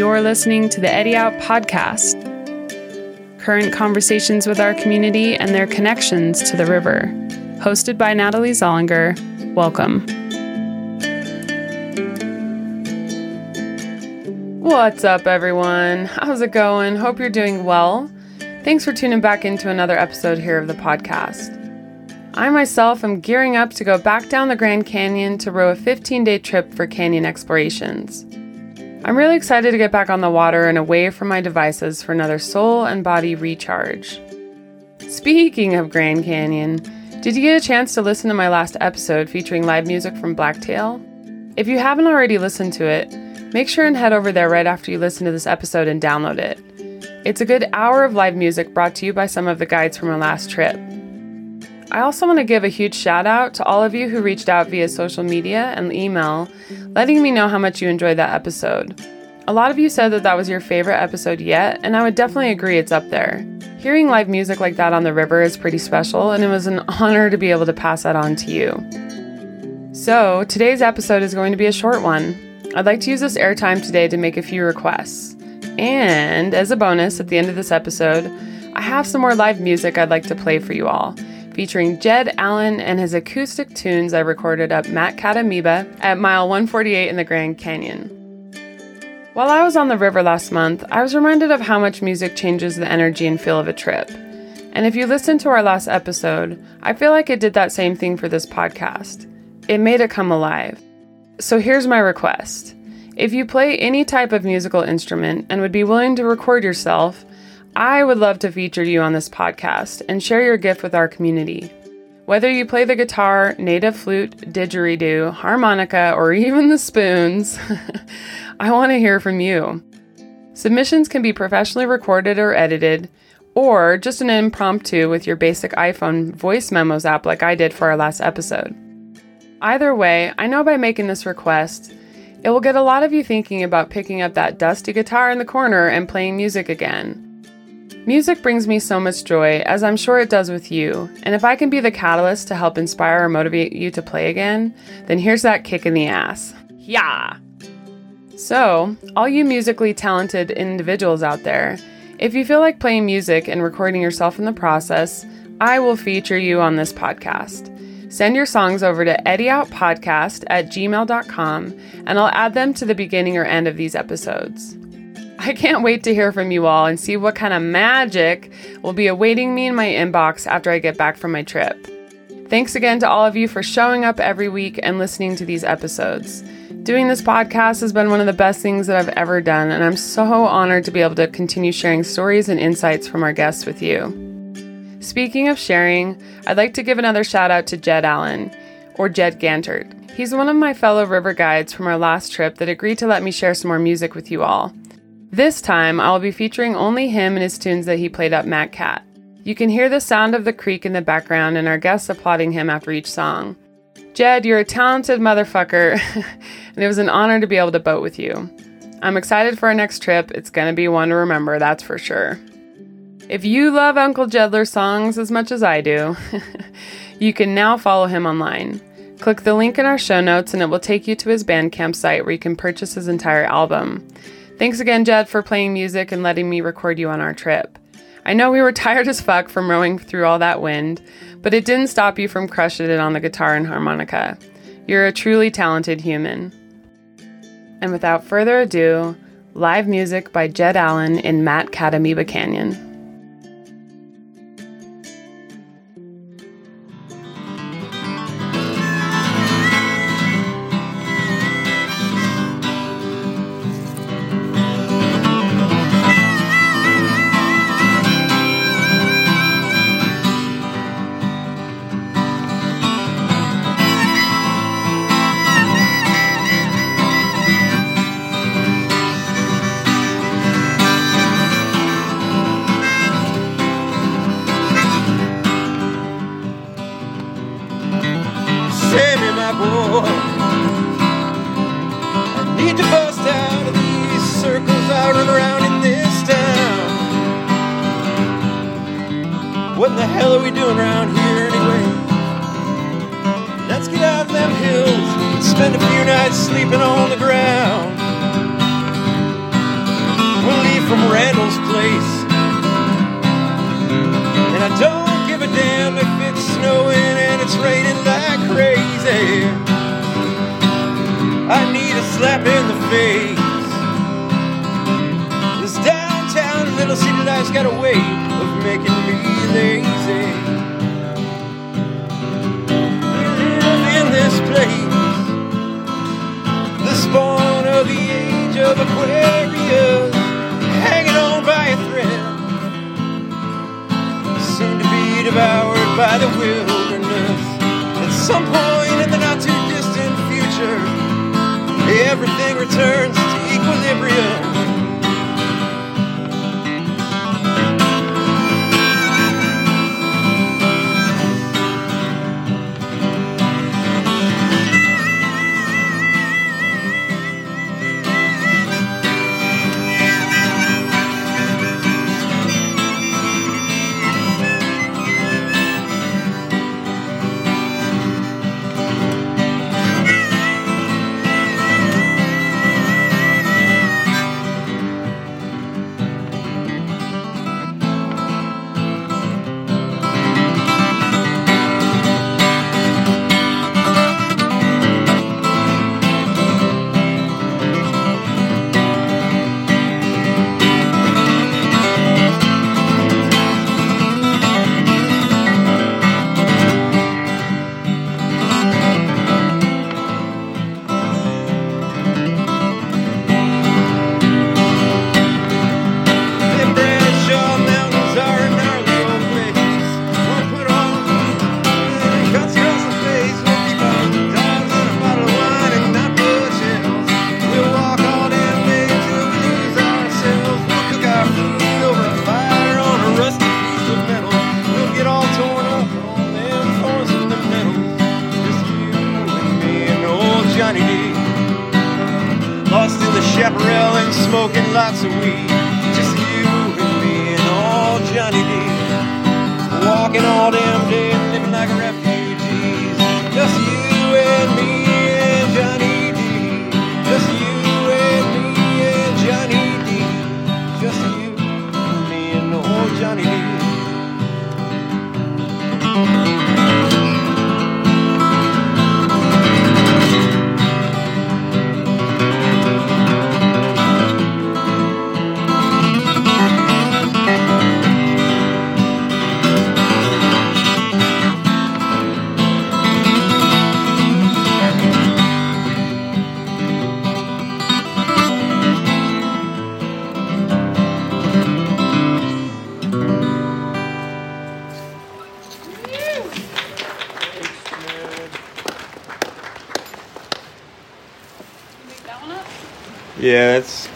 You're listening to the Eddy Out podcast. Current conversations with our community and their connections to the river. Hosted by Natalie Zollinger. Welcome. What's up, everyone? How's it going? Hope you're doing well. Thanks for tuning back into another episode here of the podcast. I myself am gearing up to go back down the Grand Canyon to row a 15 day trip for canyon explorations. I'm really excited to get back on the water and away from my devices for another soul and body recharge. Speaking of Grand Canyon, did you get a chance to listen to my last episode featuring live music from Blacktail? If you haven't already listened to it, make sure and head over there right after you listen to this episode and download it. It's a good hour of live music brought to you by some of the guides from our last trip. I also want to give a huge shout out to all of you who reached out via social media and email, letting me know how much you enjoyed that episode. A lot of you said that that was your favorite episode yet, and I would definitely agree it's up there. Hearing live music like that on the river is pretty special, and it was an honor to be able to pass that on to you. So, today's episode is going to be a short one. I'd like to use this airtime today to make a few requests. And as a bonus, at the end of this episode, I have some more live music I'd like to play for you all featuring Jed Allen and his acoustic tunes I recorded at Matkatamiba at mile 148 in the Grand Canyon. While I was on the river last month, I was reminded of how much music changes the energy and feel of a trip. And if you listened to our last episode, I feel like it did that same thing for this podcast. It made it come alive. So here's my request. If you play any type of musical instrument and would be willing to record yourself, I would love to feature you on this podcast and share your gift with our community. Whether you play the guitar, native flute, didgeridoo, harmonica, or even the spoons, I want to hear from you. Submissions can be professionally recorded or edited, or just an impromptu with your basic iPhone voice memos app like I did for our last episode. Either way, I know by making this request, it will get a lot of you thinking about picking up that dusty guitar in the corner and playing music again. Music brings me so much joy, as I'm sure it does with you, and if I can be the catalyst to help inspire or motivate you to play again, then here's that kick in the ass. Yeah! So, all you musically talented individuals out there, if you feel like playing music and recording yourself in the process, I will feature you on this podcast. Send your songs over to eddyoutpodcast at gmail.com and I'll add them to the beginning or end of these episodes. I can't wait to hear from you all and see what kind of magic will be awaiting me in my inbox after I get back from my trip. Thanks again to all of you for showing up every week and listening to these episodes. Doing this podcast has been one of the best things that I've ever done, and I'm so honored to be able to continue sharing stories and insights from our guests with you. Speaking of sharing, I'd like to give another shout out to Jed Allen, or Jed Gantert. He's one of my fellow river guides from our last trip that agreed to let me share some more music with you all. This time, I'll be featuring only him and his tunes that he played up Matkat. You can hear the sound of the creek in the background and our guests applauding him after each song. Jed, you're a talented motherfucker, and it was an honor to be able to boat with you. I'm excited for our next trip. It's going to be one to remember, that's for sure. If you love Uncle Jedler's songs as much as I do, you can now follow him online. Click the link in our show notes and it will take you to his Bandcamp site where you can purchase his entire album. Thanks again, Jed, for playing music and letting me record you on our trip. I know we were tired as fuck from rowing through all that wind, but it didn't stop you from crushing it on the guitar and harmonica. You're a truly talented human. And without further ado, live music by Jed Allen in Matt Cat Amoeba Canyon. spend a few nights sleeping on the ground. We'll leave from Randall's place. And I don't give a damn if it's snowing and it's raining like crazy. I need a slap in the face. This downtown little city life's got a way of making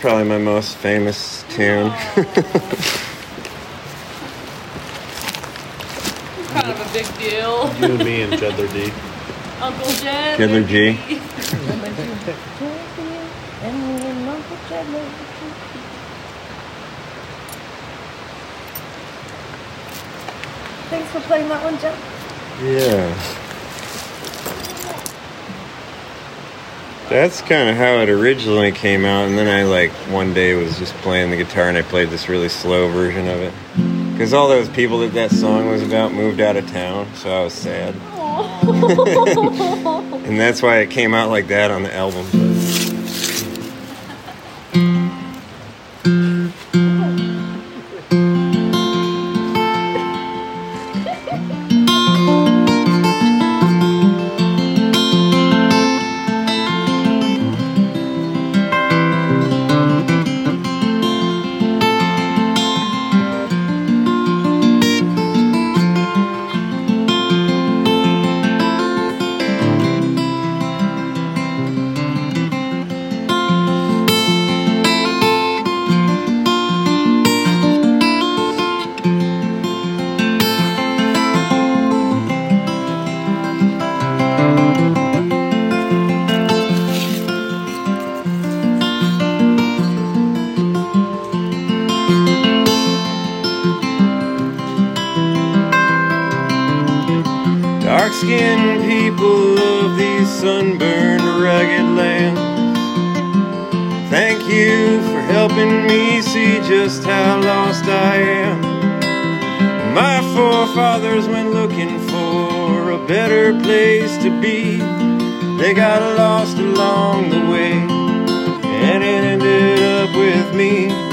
probably my most famous tune. kind of a big deal. You and me and Jedler D. Uncle Jed. Fiddler G. Thanks for playing that one, Jeff. Yeah. That's kind of how it originally came out, and then I like one day was just playing the guitar and I played this really slow version of it. Because all those people that that song was about moved out of town, so I was sad. and that's why it came out like that on the album. Lands. Thank you for helping me see just how lost I am. My forefathers went looking for a better place to be. They got lost along the way, and it ended up with me.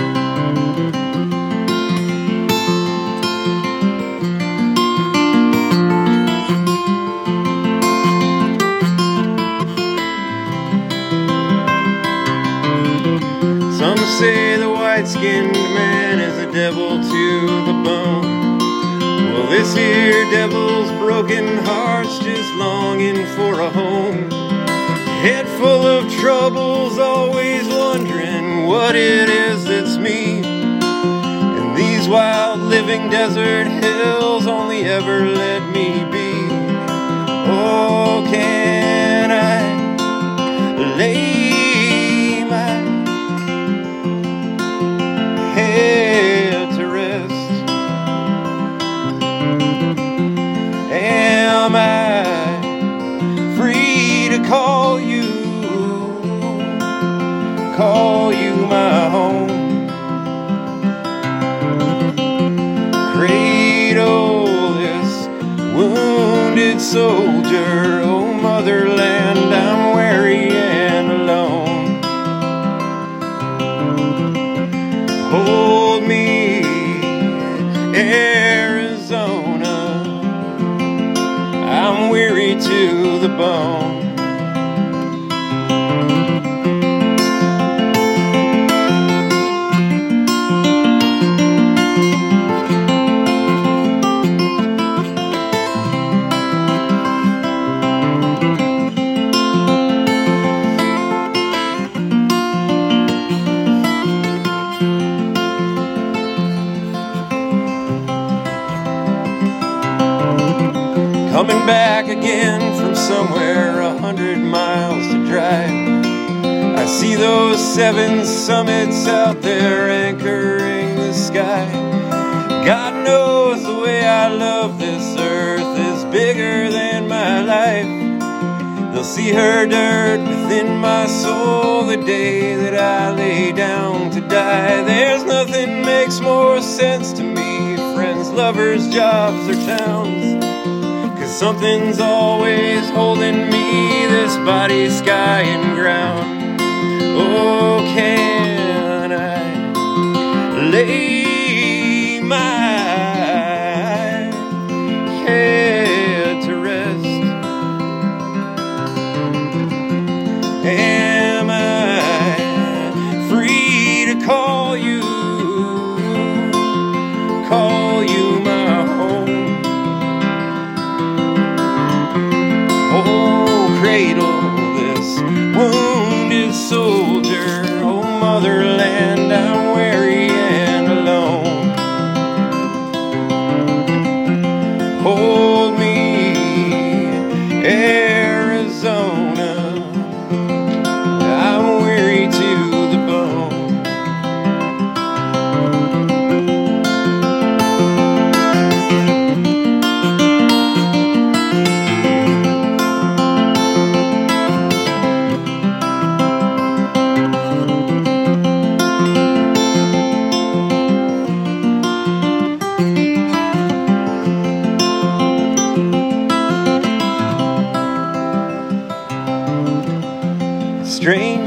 Say the white skinned man is a devil to the bone. Well, this here devil's broken heart's just longing for a home. Head full of troubles, always wondering what it is that's me. And these wild living desert hills only ever let me be. Oh, can soldier, oh motherland, I'm weary and alone. Hold me, Arizona. I'm weary to the bone. Coming back again from somewhere a hundred miles to drive. I see those seven summits out there anchoring the sky. God knows the way I love this earth is bigger than my life. They'll see her dirt within my soul the day that I lay down to die. There's nothing makes more sense to me, friends, lovers, jobs, or towns. Something's always holding me, this body, sky, and ground. Oh,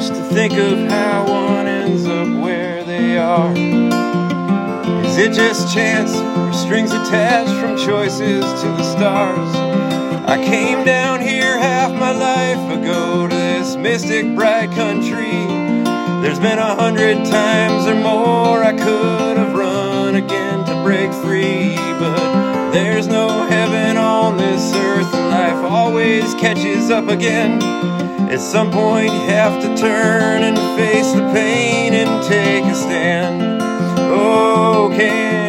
Strange to think of how one ends up where they are. Is it just chance or strings attached from choices to the stars? I came down here half my life ago to this mystic bright country. There's been a hundred times or more I could have run again to break free, but there's no heaven on this earth, and life always catches up again. At some point, you have to turn and face the pain and take a stand. Oh, can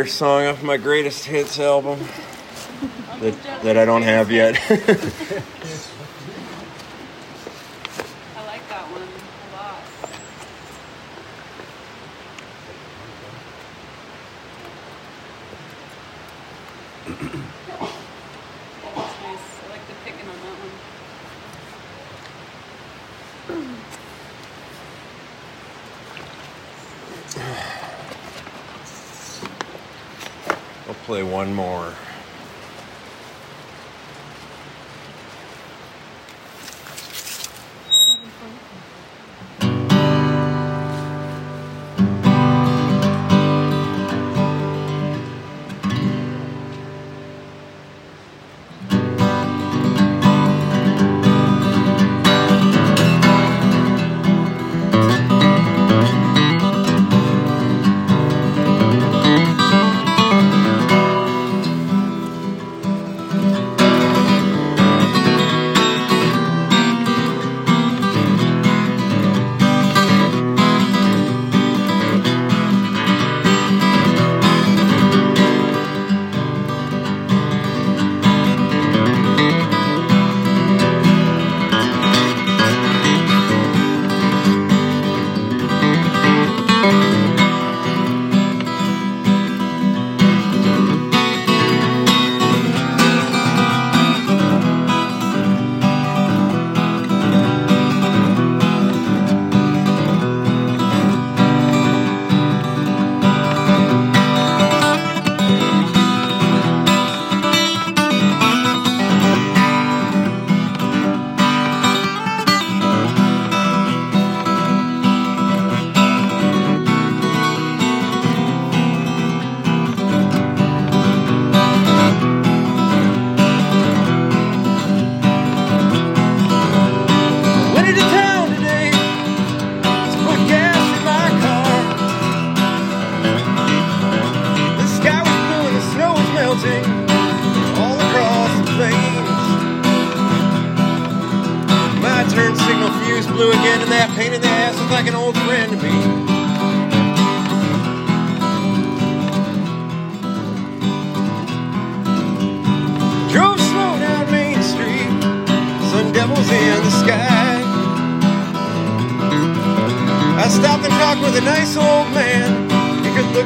another song off my greatest hits album that, that I don't have yet. I like that one a lot. That's nice. I like the picking on that one. I'll play one more.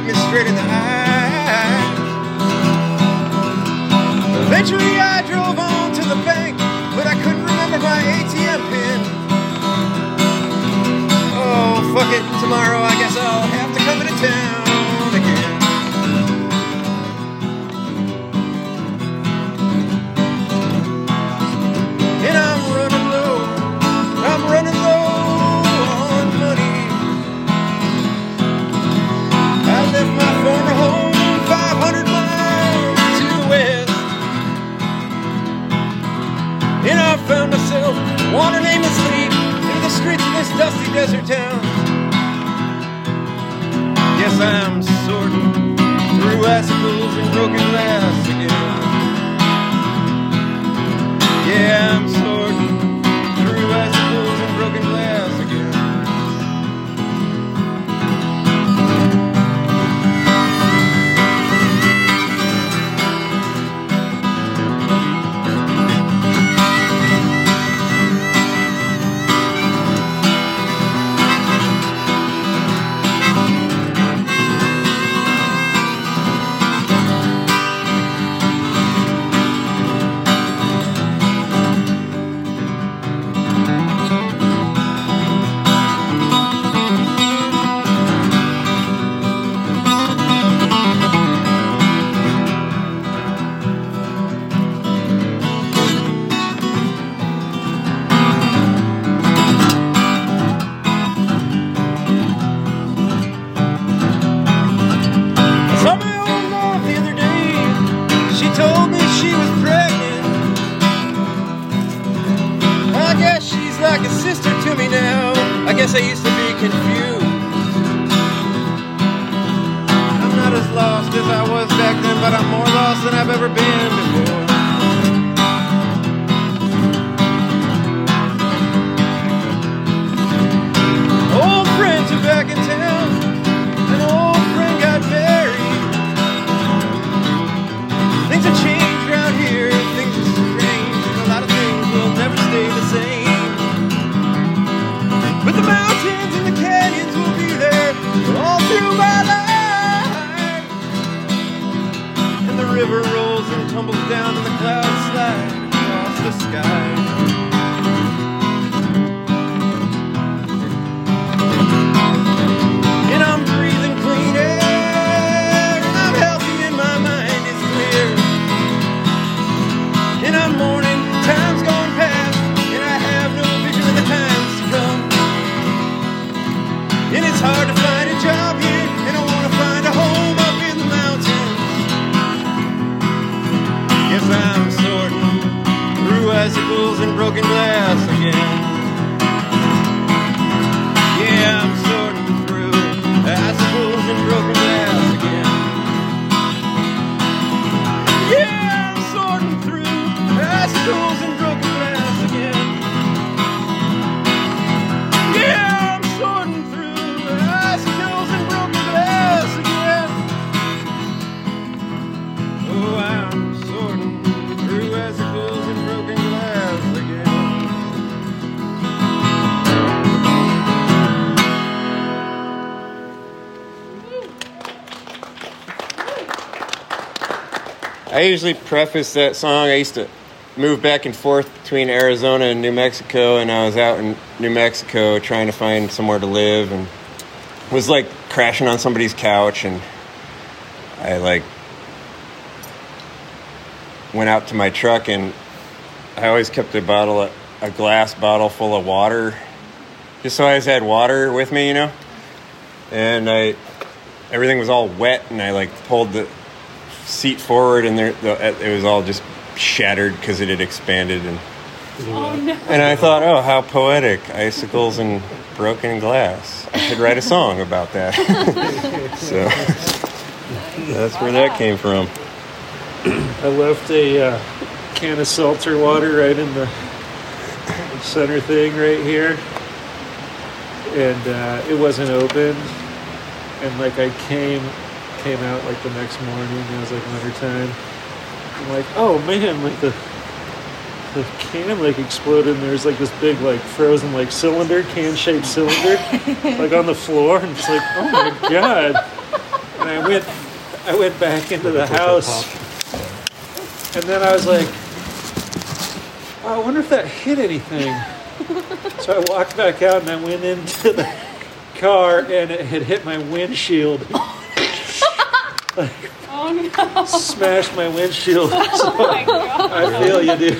He look me straight in the eye. Eventually, I drove on to the bank, but I couldn't remember my ATM pin. Oh, fuck it. Tomorrow, I guess I'll have to come into town found myself wandering aimlessly through the streets of this dusty desert town. Yes, I'm sorting through icicles Yes, I'm through icicles and broken glass again. I usually preface that song. I used to move back and forth between Arizona and New Mexico, and I was out in New Mexico trying to find somewhere to live, and was like crashing on somebody's couch, and I like went out to my truck, and I always kept a bottle, a glass bottle full of water, just so I always had water with me, you know. And I, everything was all wet, and I like pulled the seat forward, and there, the, it was all just shattered because it had expanded, and Oh no. and I thought, oh, how poetic! Icicles and broken glass. I could write a song about that. so that's where that came from. I left a uh, can of seltzer water right in the center thing right here, and uh, it wasn't open. And like I came came out like the next morning, it was like winter time. I'm like, oh man, like the the can like exploded, and there's like this big like frozen like cylinder, can shaped cylinder, like on the floor, and it's like, oh my god. And I went I went back into the house. And then I was like, oh, I wonder if that hit anything. so I walked back out and I went into the car and it had hit my windshield. Oh no. Smashed my windshield. So Oh my god. I feel you, dude.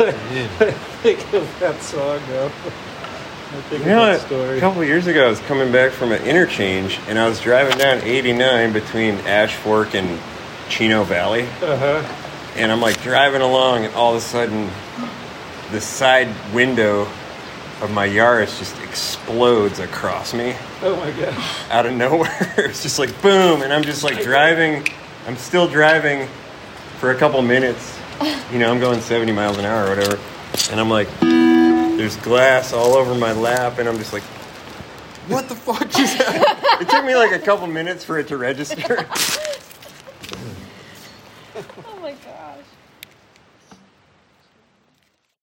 I think of that song now. I think You know, of that story. a couple of years ago, I was coming back from an interchange, and I was driving down 89 between Ash Fork and Chino Valley. Uh huh. and I'm like driving along, and all of a sudden, the side window of my Yaris just explodes across me Oh my gosh. out of nowhere. it's just like boom, and I'm just like driving. I'm still driving for a couple minutes. You know, I'm going 70 miles an hour or whatever, and I'm like, there's glass all over my lap, and I'm just like. What the fuck just happened? It took me like a couple minutes for it to register.